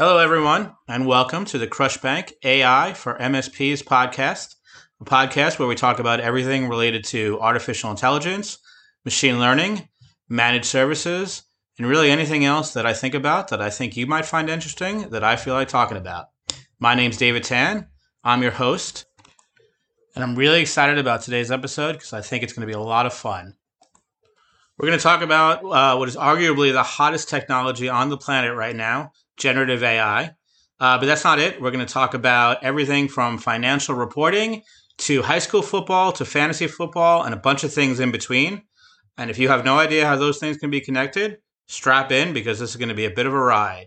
Hello, everyone, and welcome to the CrushBank AI for MSPs podcast, a podcast where we talk about everything related to artificial intelligence, machine learning, managed services, and really anything else that I think about that I think you might find interesting that I feel like talking about. My name's David Tan. I'm your host, and I'm really excited about today's episode because I think it's going to be a lot of fun. We're going to talk about uh, what is arguably the hottest technology on the planet right now generative AI. Uh, but that's not it. We're going to talk about everything from financial reporting to high school football to fantasy football and a bunch of things in between. And if you have no idea how those things can be connected, strap in because this is going to be a bit of a ride.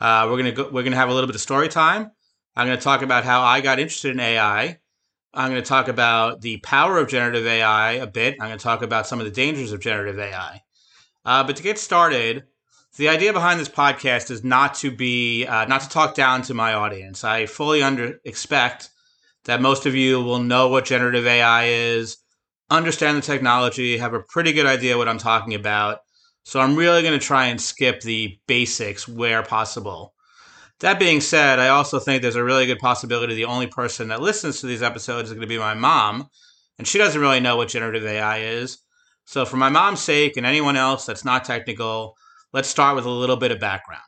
Uh, we're going to go, we're going to have a little bit of story time. I'm going to talk about how I got interested in AI. I'm going to talk about the power of generative AI a bit. I'm going to talk about some of the dangers of generative AI. Uh, but to get started, the idea behind this podcast is not to be uh, not to talk down to my audience. I fully under expect that most of you will know what generative AI is, understand the technology, have a pretty good idea what I'm talking about. So I'm really going to try and skip the basics where possible. That being said, I also think there's a really good possibility the only person that listens to these episodes is going to be my mom, and she doesn't really know what generative AI is. So, for my mom's sake and anyone else that's not technical, let's start with a little bit of background.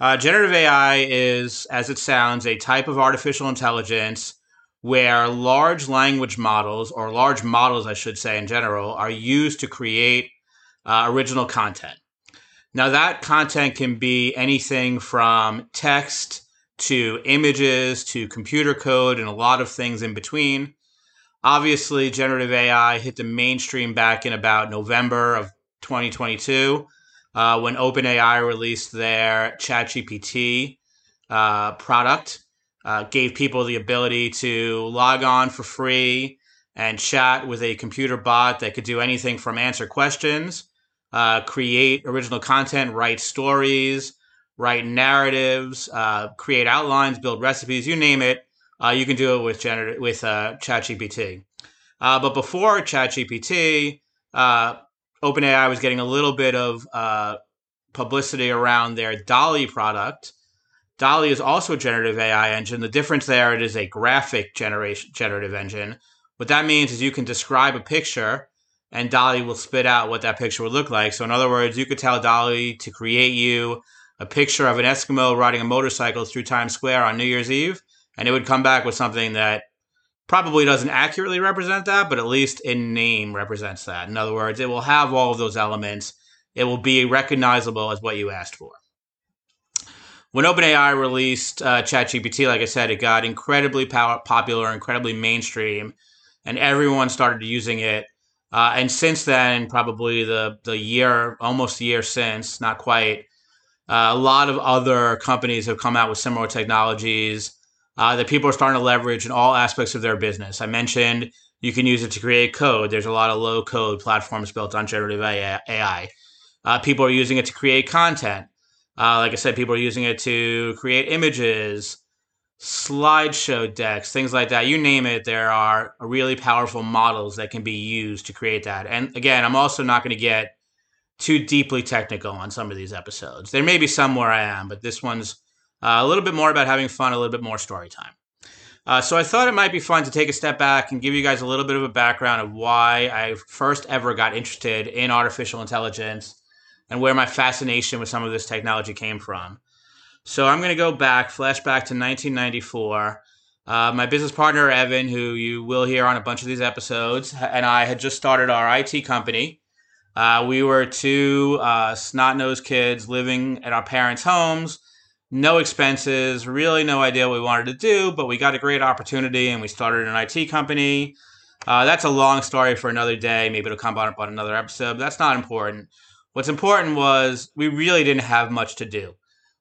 Uh, generative AI is, as it sounds, a type of artificial intelligence where large language models, or large models, I should say, in general, are used to create uh, original content. Now, that content can be anything from text to images to computer code and a lot of things in between. Obviously, generative AI hit the mainstream back in about November of 2022 uh, when OpenAI released their ChatGPT uh, product. Uh, gave people the ability to log on for free and chat with a computer bot that could do anything from answer questions uh, create original content, write stories, write narratives, uh, create outlines, build recipes, you name it. Uh, you can do it with gener- with ChatGPT. But before ChatGPT, OpenAI was getting a little bit of uh, publicity around their DALL-E product. DALL-E is also a generative AI engine. The difference there, it is a graphic generation generative engine. What that means is you can describe a picture and DALL-E will spit out what that picture would look like. So, in other words, you could tell DALL-E to create you a picture of an Eskimo riding a motorcycle through Times Square on New Year's Eve, and it would come back with something that probably doesn't accurately represent that, but at least in name represents that. In other words, it will have all of those elements. It will be recognizable as what you asked for. When OpenAI released uh, ChatGPT, like I said, it got incredibly power- popular, incredibly mainstream, and everyone started using it uh, and since then, probably the the year, almost a year since, not quite, uh, a lot of other companies have come out with similar technologies uh, that people are starting to leverage in all aspects of their business. I mentioned you can use it to create code. There's a lot of low code platforms built on generative AI. Uh, people are using it to create content. Uh, like I said, people are using it to create images, slideshow decks, things like that. You name it, there are really powerful models that can be used to create that. And again, I'm also not going to get too deeply technical on some of these episodes. There may be some where I am, but this one's uh, a little bit more about having fun, a little bit more story time. Uh, so I thought it might be fun to take a step back and give you guys a little bit of a background of why I first ever got interested in artificial intelligence and where my fascination with some of this technology came from. So I'm going to go back, flashback to 1994. Uh, my business partner, Evan, who you will hear on a bunch of these episodes, and I had just started our IT company. Uh, we were two uh, snot nosed kids living at our parents' homes, no expenses, really no idea what we wanted to do, but we got a great opportunity and we started an IT company. Uh, that's a long story for another day. Maybe it'll come up on another episode, but that's not important. What's important was we really didn't have much to do.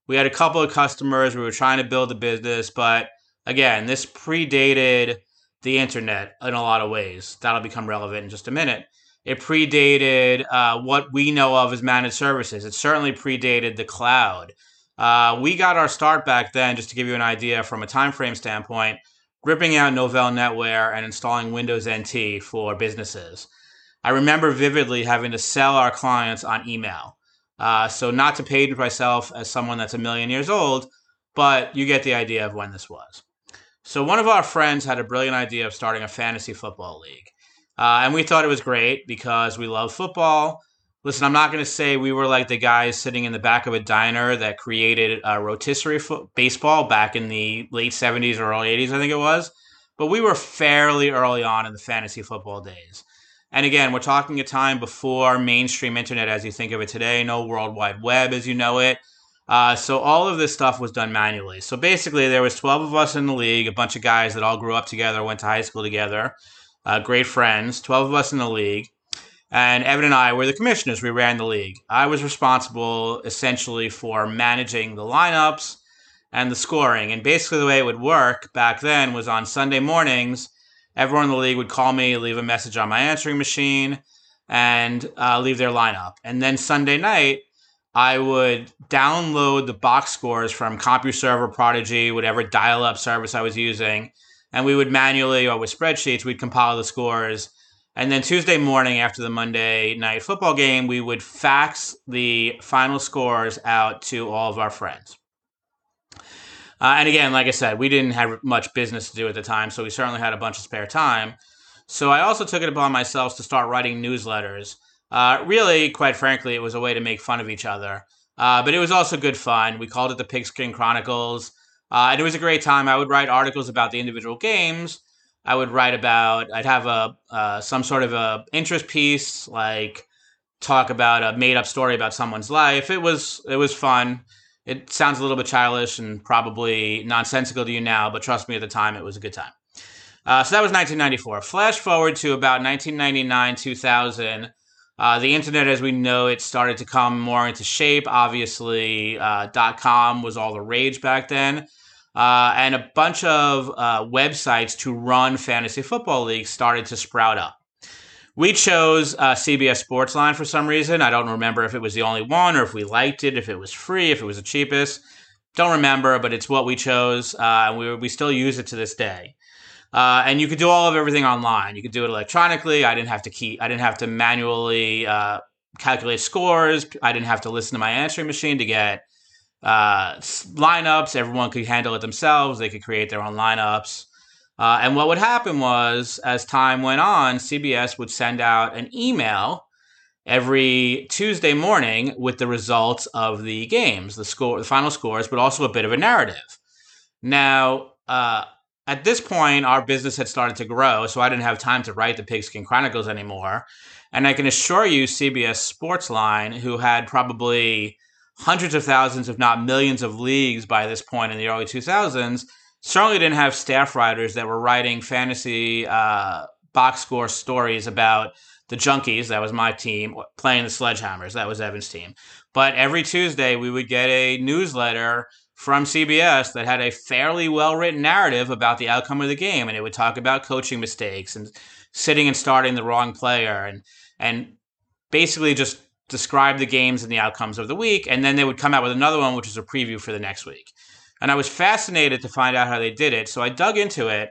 We had a couple of customers. We were trying to build a business, but again, this predated the internet in a lot of ways. That'll become relevant in just a minute. It predated uh, what we know of as managed services. It certainly predated the cloud. Uh, we got our start back then, just to give you an idea from a time frame standpoint, ripping out Novell NetWare and installing Windows NT for businesses. I remember vividly having to sell our clients on email. Uh, so, not to page myself as someone that's a million years old, but you get the idea of when this was. So, one of our friends had a brilliant idea of starting a fantasy football league. Uh, and we thought it was great because we love football. Listen, I'm not going to say we were like the guys sitting in the back of a diner that created a rotisserie fo- baseball back in the late 70s or early 80s, I think it was. But we were fairly early on in the fantasy football days. And again, we're talking a time before mainstream internet as you think of it today, no World Wide Web as you know it. Uh, so all of this stuff was done manually. So basically, there was 12 of us in the league, a bunch of guys that all grew up together, went to high school together, uh, great friends, 12 of us in the league. And Evan and I were the commissioners. We ran the league. I was responsible essentially for managing the lineups and the scoring. And basically, the way it would work back then was on Sunday mornings, everyone in the league would call me, leave a message on my answering machine, and uh, leave their lineup. And then Sunday night, I would download the box scores from CompuServe, Prodigy, whatever dial up service I was using, and we would manually or with spreadsheets, we'd compile the scores. And then Tuesday morning after the Monday night football game, we would fax the final scores out to all of our friends. Uh, and again, like I said, we didn't have much business to do at the time, so we certainly had a bunch of spare time. So I also took it upon myself to start writing newsletters. Uh, really, quite frankly, it was a way to make fun of each other. Uh, but it was also good fun. We called it the Pigskin Chronicles. Uh, and it was a great time. I would write articles about the individual games. I would write about. I'd have a uh, some sort of a interest piece, like talk about a made up story about someone's life. It was it was fun. It sounds a little bit childish and probably nonsensical to you now, but trust me, at the time, it was a good time. Uh, so that was 1994. Flash forward to about 1999, 2000. Uh, the internet, as we know it, started to come more into shape. Obviously, uh, .com was all the rage back then. Uh, and a bunch of uh, websites to run fantasy football leagues started to sprout up. We chose uh, CBS Sportsline for some reason. I don't remember if it was the only one or if we liked it, if it was free, if it was the cheapest. Don't remember, but it's what we chose. Uh, we, we still use it to this day. Uh, and you could do all of everything online. You could do it electronically. I didn't have to keep. I didn't have to manually uh, calculate scores. I didn't have to listen to my answering machine to get uh, lineups. Everyone could handle it themselves. They could create their own lineups. Uh, and what would happen was, as time went on, CBS would send out an email every Tuesday morning with the results of the games, the score, the final scores, but also a bit of a narrative. Now, uh, at this point, our business had started to grow, so I didn't have time to write the Pigskin Chronicles anymore. And I can assure you, CBS Sportsline, who had probably hundreds of thousands, if not millions, of leagues by this point in the early 2000s, certainly didn't have staff writers that were writing fantasy uh, box score stories about the Junkies, that was my team, playing the Sledgehammers, that was Evan's team. But every Tuesday, we would get a newsletter from CBS that had a fairly well written narrative about the outcome of the game, and it would talk about coaching mistakes and sitting and starting the wrong player, and and basically just describe the games and the outcomes of the week, and then they would come out with another one, which is a preview for the next week. And I was fascinated to find out how they did it, so I dug into it,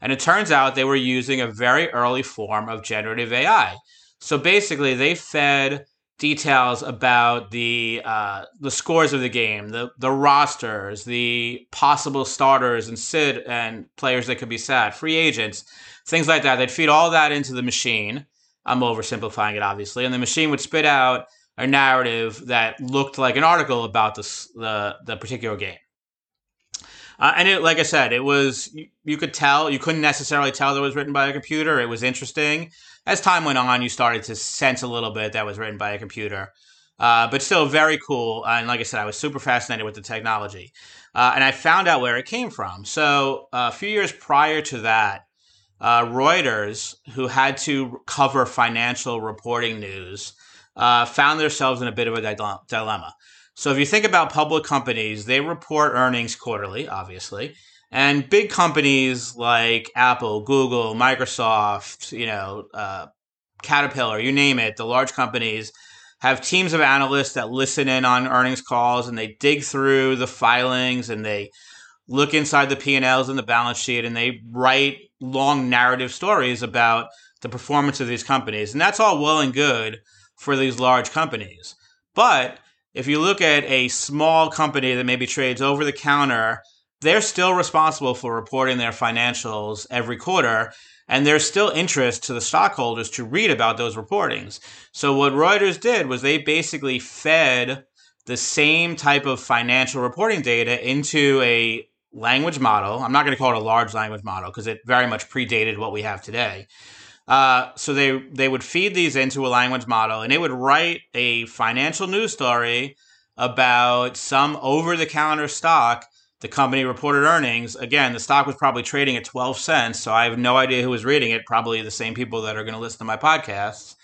and it turns out they were using a very early form of generative AI. So basically, they fed details about the uh, the scores of the game, the the rosters, the possible starters and sit and players that could be sat, free agents, things like that. They'd feed all that into the machine. I'm oversimplifying it, obviously, and the machine would spit out a narrative that looked like an article about the the, particular game. Uh, and it, like I said, it was you, you, could tell you couldn't necessarily tell that it was written by a computer. It was interesting. As time went on, you started to sense a little bit that was written by a computer, uh, but still very cool. And like I said, I was super fascinated with the technology, uh, and I found out where it came from. So uh, a few years prior to that, uh, Reuters, who had to cover financial reporting news, uh, found themselves in a bit of a dilemma so if you think about public companies, they report earnings quarterly, obviously. And big companies like Apple, Google, Microsoft, you know, uh, Caterpillar, you name it, the large companies have teams of analysts that listen in on earnings calls and they dig through the filings and they look inside the P&Ls and the balance sheet and they write long narrative stories about the performance of these companies. And that's all well and good for these large companies. But if you look at a small company that maybe trades over the counter, they're still responsible for reporting their financials every quarter. And there's still interest to the stockholders to read about those reportings. So, what Reuters did was they basically fed the same type of financial reporting data into a language model. I'm not going to call it a large language model because it very much predated what we have today. Uh, so they they would feed these into a language model, and it would write a financial news story about some over the counter stock. The company reported earnings. Again, the stock was probably trading at 12 cents, so I have no idea who was reading it. Probably the same people that are going to listen to my podcasts.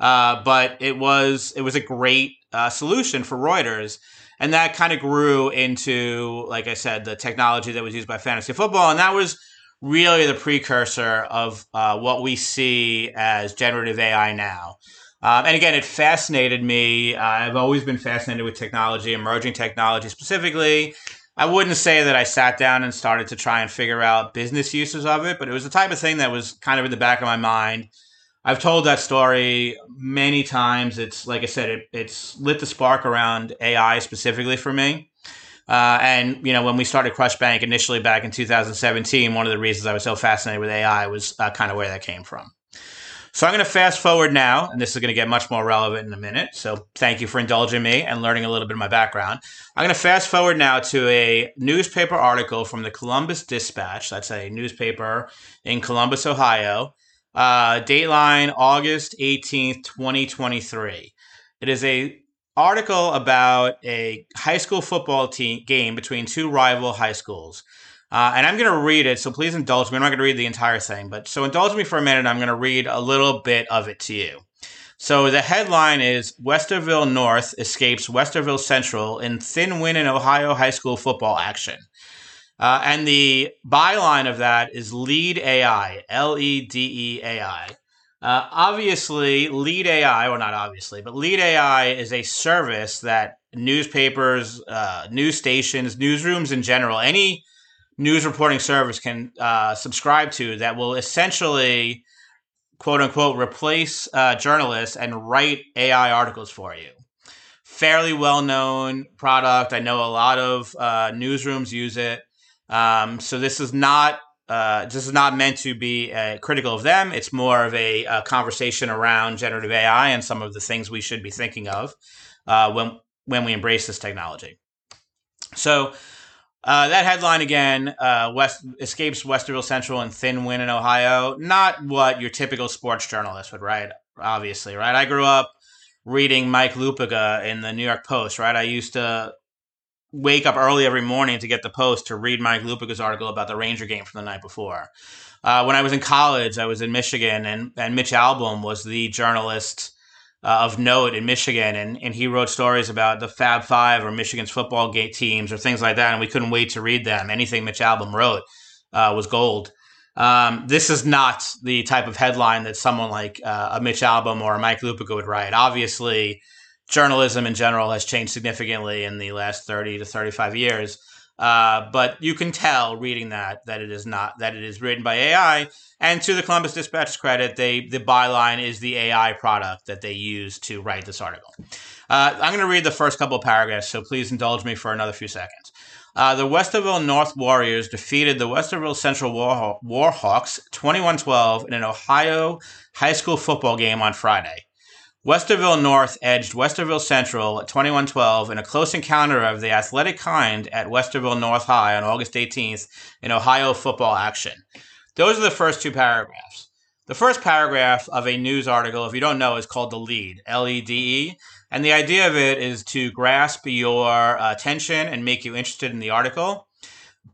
Uh, but it was it was a great uh, solution for Reuters, and that kind of grew into, like I said, the technology that was used by fantasy football, and that was really the precursor of uh, what we see as generative AI now. Um, and again, it fascinated me. Uh, I've always been fascinated with technology, emerging technology specifically. I wouldn't say that I sat down and started to try and figure out business uses of it, but it was the type of thing that was kind of in the back of my mind. I've told that story many times. It's like I said, it, it's lit the spark around AI specifically for me. Uh, and you know, when we started CrushBank initially back in 2017, one of the reasons I was so fascinated with AI was uh, kind of where that came from. So I'm going to fast forward now, and this is going to get much more relevant in a minute. So thank you for indulging me and learning a little bit of my background. I'm going to fast forward now to a newspaper article from the Columbus Dispatch. That's a newspaper in Columbus, Ohio. Uh, Dateline, August 18th, 2023. It is a article about a high school football team game between two rival high schools. Uh, and I'm going to read it, so please indulge me. I'm not going to read the entire thing, but so indulge me for a minute. I'm going to read a little bit of it to you. So the headline is Westerville North escapes Westerville Central in thin win in Ohio high school football action. Uh, and the byline of that is Lede AI, L E D E A I. Uh, obviously, Lede AI, or not obviously, but Lede AI is a service that newspapers, uh, news stations, newsrooms in general, any news reporting service can uh, subscribe to that will essentially, quote unquote, replace uh, journalists and write AI articles for you. Fairly well known product. I know a lot of uh, newsrooms use it. Um, so this is not uh, this is not meant to be uh, critical of them. It's more of a, a, conversation around generative AI and some of the things we should be thinking of uh, when when we embrace this technology. So uh, that headline again: uh, West escapes Westerville Central and thin win in Ohio. Not what your typical sports journalist would write. Obviously, right? I grew up reading Mike Lupica in the New York Post. Right? I used to wake up early every morning to get the post to read Mike Lupica's article about the Ranger game from the night before. Uh, when I was in college, I was in Michigan, and, and Mitch Albom was the journalist uh, of note in Michigan, and, and he wrote stories about the Fab Five or Michigan's football gate teams or things like that, and we couldn't wait to read them. Anything Mitch Albom wrote uh, was gold. Um, this is not the type of headline that someone like uh, a Mitch Albom or a Mike Lupica would write. Obviously, journalism in general has changed significantly in the last 30 to 35 years. Uh, but you can tell reading that that it is not that it is written by AI. And to the Columbus Dispatch's credit, they the byline is the AI product that they use to write this article. Uh, I'm going to read the first couple of paragraphs, so please indulge me for another few seconds. Uh, the Westerville North Warriors defeated the Westerville Central War- Warhawks 21 12 in an Ohio high school football game on Friday. Westerville North edged Westerville Central at 21 12 in a close encounter of the athletic kind at Westerville North High on August 18th in Ohio football action. Those are the first two paragraphs. The first paragraph of a news article, if you don't know, is called the lead, L E D E. And the idea of it is to grasp your attention and make you interested in the article.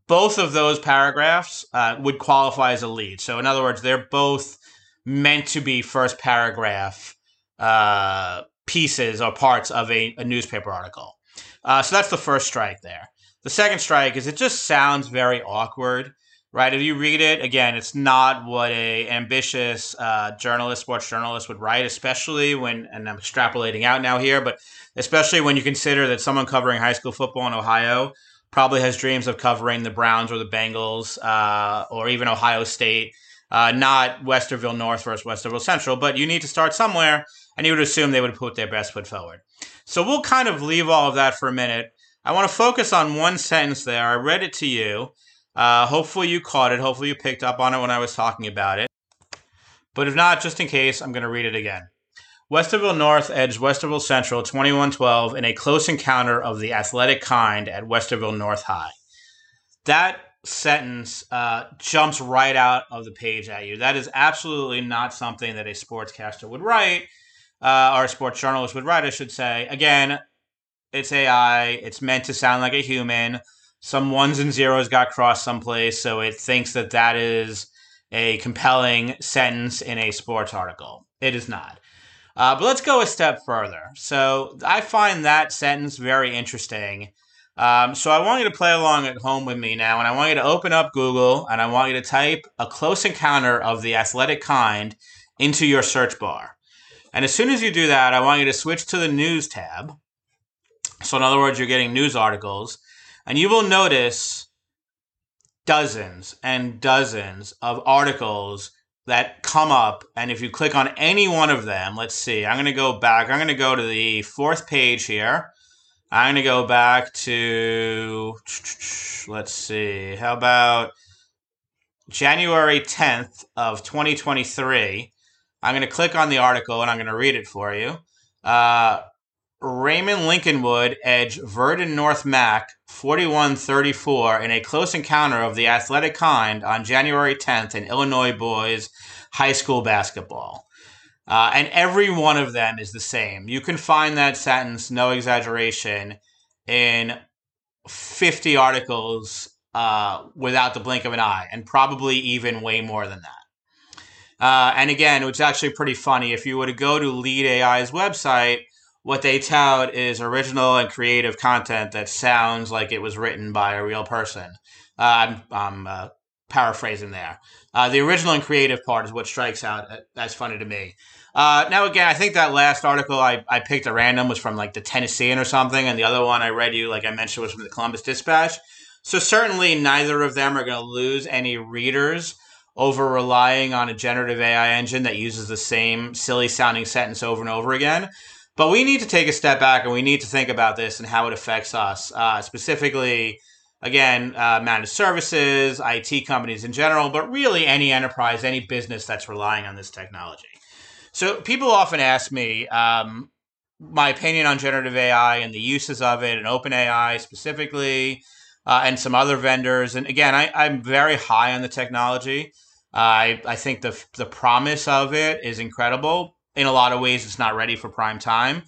Both of those paragraphs uh, would qualify as a lead. So, in other words, they're both meant to be first paragraph uh, pieces or parts of a, a newspaper article. Uh, so that's the first strike there. The second strike is it just sounds very awkward, right? If you read it again, it's not what a ambitious uh, journalist, sports journalist would write, especially when, and I'm extrapolating out now here, but especially when you consider that someone covering high school football in Ohio probably has dreams of covering the Browns or the Bengals uh, or even Ohio State, uh, not Westerville North versus Westerville Central. But you need to start somewhere, and you would assume they would put their best foot forward. So we'll kind of leave all of that for a minute. I want to focus on one sentence there. I read it to you. Uh, hopefully you caught it. Hopefully you picked up on it when I was talking about it. But if not, just in case, I'm going to read it again. Westerville North edged Westerville Central 21-12 in a close encounter of the athletic kind at Westerville North High. That sentence uh, jumps right out of the page at you. That is absolutely not something that a sportscaster would write, uh, or a sports journalist would write, I should say. Again, it's AI. It's meant to sound like a human. Some ones and zeros got crossed someplace, so it thinks that that is a compelling sentence in a sports article. It is not. Uh, but let's go a step further. So I find that sentence very interesting. Um, so I want you to play along at home with me now, and I want you to open up Google and I want you to type a close encounter of the athletic kind into your search bar. And as soon as you do that, I want you to switch to the news tab. So, in other words, you're getting news articles, and you will notice dozens and dozens of articles that come up. And if you click on any one of them, let's see, I'm going to go back. I'm going to go to the fourth page here. I'm going to go back to, let's see, how about January 10th of 2023. I'm going to click on the article and I'm going to read it for you. Uh, Raymond Lincolnwood edge Virden North Mac 41-34 in a close encounter of the athletic kind on January 10th in Illinois boys high school basketball. Uh, and every one of them is the same. You can find that sentence, no exaggeration, in 50 articles uh, without the blink of an eye, and probably even way more than that. Uh, and again, it's actually pretty funny. If you were to go to Lede AI's website, what they tout is original and creative content that sounds like it was written by a real person. Uh, I'm, I'm uh, paraphrasing there. Uh, the original and creative part is what strikes out as funny to me. Uh, now, again, I think that last article I, I picked at random was from like the Tennessean or something, and the other one I read you, like I mentioned, was from the Columbus Dispatch. So certainly neither of them are going to lose any readers over relying on a generative AI engine that uses the same silly sounding sentence over and over again. But we need to take a step back and we need to think about this and how it affects us. Uh, specifically, again, uh, managed services, IT companies in general, but really any enterprise, any business that's relying on this technology. So people often ask me um, my opinion on generative AI and the uses of it and OpenAI specifically, uh, and some other vendors. And again, I, I'm very high on the technology. I, I think the, the promise of it is incredible in a lot of ways, it's not ready for prime time.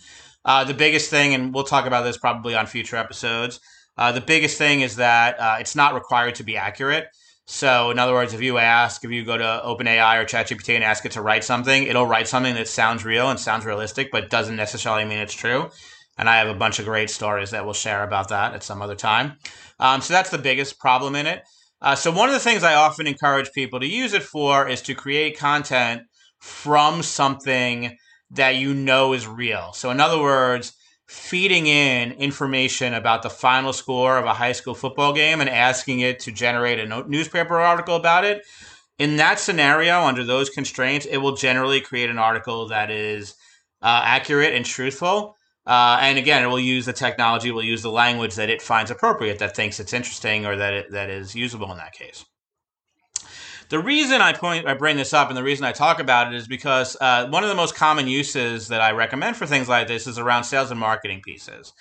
Uh, the biggest thing, and we'll talk about this probably on future episodes, uh, the biggest thing is that uh, it's not required to be accurate. So, in other words, if you ask, if you go to OpenAI or ChatGPT and ask it to write something, it'll write something that sounds real and sounds realistic, but doesn't necessarily mean it's true. And I have a bunch of great stories that we'll share about that at some other time. Um, so, that's the biggest problem in it. Uh, so, one of the things I often encourage people to use it for is to create content from something that you know is real. So, in other words, feeding in information about the final score of a high school football game and asking it to generate a newspaper article about it. In that scenario, under those constraints, it will generally create an article that is uh, accurate and truthful. Uh, and again, it will use the technology, will use the language that it finds appropriate, that thinks it's interesting or that it, that is usable in that case. The reason I point, I bring this up, and the reason I talk about it is because uh, one of the most common uses that I recommend for things like this is around sales and marketing pieces.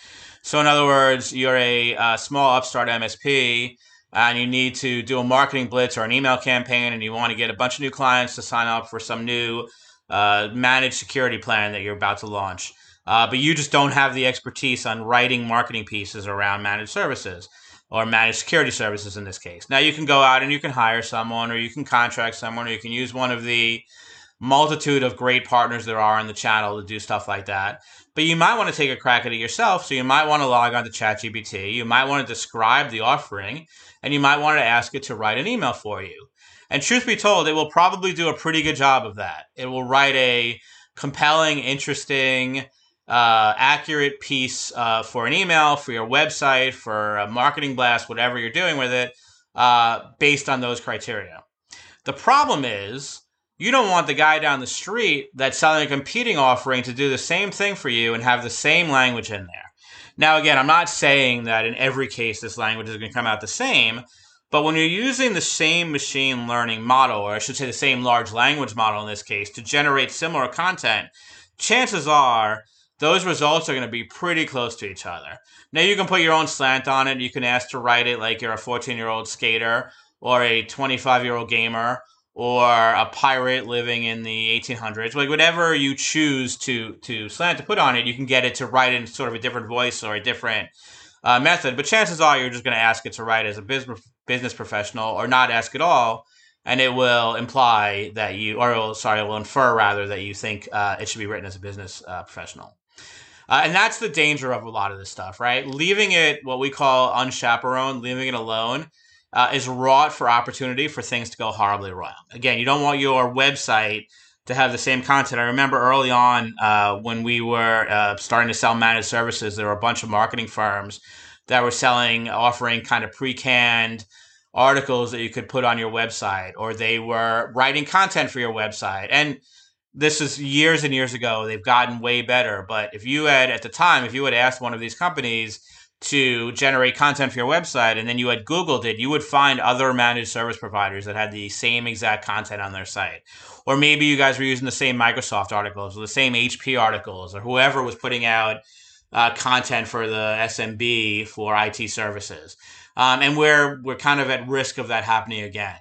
So, in other words, you're a, a small upstart MSP, and you need to do a marketing blitz or an email campaign, and you want to get a bunch of new clients to sign up for some new uh, managed security plan that you're about to launch. Uh, but you just don't have the expertise on writing marketing pieces around managed services or managed security services in this case. Now you can go out and you can hire someone or you can contract someone or you can use one of the multitude of great partners there are on the channel to do stuff like that. But you might want to take a crack at it yourself. So you might want to log on to ChatGPT. You might want to describe the offering and you might want to ask it to write an email for you. And truth be told, it will probably do a pretty good job of that. It will write a compelling, interesting, uh, accurate piece uh, for an email, for your website, for a marketing blast, whatever you're doing with it, uh, based on those criteria. The problem is You don't want the guy down the street that's selling a competing offering to do the same thing for you and have the same language in there. Now, again, I'm not saying that in every case this language is going to come out the same, but when you're using the same machine learning model, or I should say the same large language model in this case, to generate similar content, chances are those results are going to be pretty close to each other. Now, you can put your own slant on it. You can ask to write it like you're a 14 year old skater or a 25 year old gamer or a pirate living in the 1800s like whatever you choose to to slant to put on it you can get it to write in sort of a different voice or a different uh, method but chances are you're just going to ask it to write as a business business professional or not ask at all and it will imply that you or will, sorry will infer rather that you think uh, it should be written as a business uh, professional uh, and that's the danger of a lot of this stuff right leaving it what we call unchaperoned leaving it alone uh, is wrought for opportunity for things to go horribly wrong. Again, you don't want your website to have the same content. I remember early on uh, when we were uh, starting to sell managed services, there were a bunch of marketing firms that were selling, offering kind of pre canned articles that you could put on your website, or they were writing content for your website. And this is years and years ago. They've gotten way better. But if you had, at the time, if you had asked one of these companies, to generate content for your website and then you had Googled it, you would find other managed service providers that had the same exact content on their site. Or maybe you guys were using the same Microsoft articles or the same HP articles or whoever was putting out uh, content for the SMB for IT services. Um, and we're, we're kind of at risk of that happening again.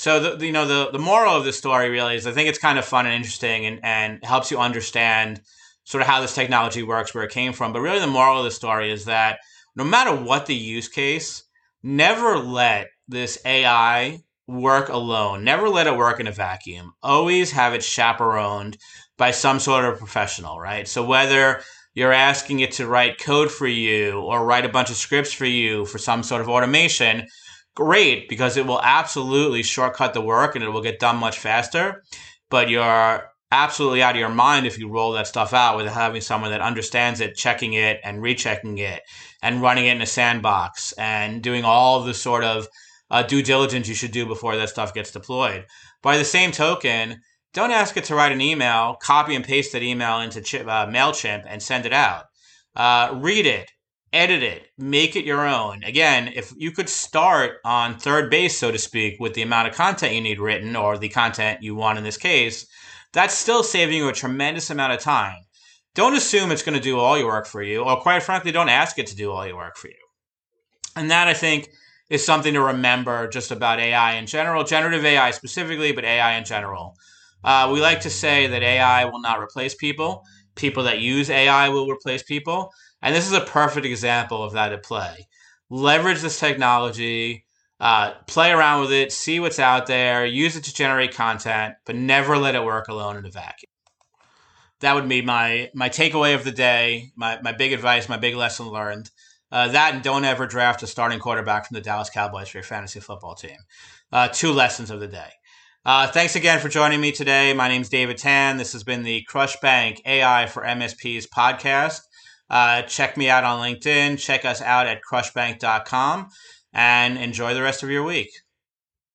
So the, you know the, the moral of the story really is I think it's kind of fun and interesting and, and helps you understand sort of how this technology works, where it came from. But really the moral of the story is that no matter what the use case, never let this AI work alone. Never let it work in a vacuum. Always have it chaperoned by some sort of professional, right? So whether you're asking it to write code for you or write a bunch of scripts for you for some sort of automation, great, because it will absolutely shortcut the work and it will get done much faster. But you're absolutely out of your mind if you roll that stuff out without having someone that understands it, checking it and rechecking it and running it in a sandbox and doing all the sort of uh, due diligence you should do before that stuff gets deployed. By the same token, don't ask it to write an email, copy and paste that email into uh, MailChimp and send it out. Uh, read it, edit it, make it your own. Again, if you could start on third base, so to speak, with the amount of content you need written or the content you want in this case, that's still saving you a tremendous amount of time. Don't assume it's going to do all your work for you, or quite frankly, don't ask it to do all your work for you. And that I think is something to remember just about AI in general, generative AI specifically, but AI in general. Uh, we like to say that AI will not replace people. People that use AI will replace people. And this is a perfect example of that at play. Leverage this technology, uh, play around with it, see what's out there, use it to generate content, but never let it work alone in a vacuum. That would be my my takeaway of the day, my, my big advice, my big lesson learned. Uh, that and don't ever draft a starting quarterback from the Dallas Cowboys for your fantasy football team. Uh, two lessons of the day. Uh, thanks again for joining me today. My name is David Tan. This has been the CrushBank AI for MSPs podcast. Uh, check me out on LinkedIn. Check us out at crushbank.com and enjoy the rest of your week.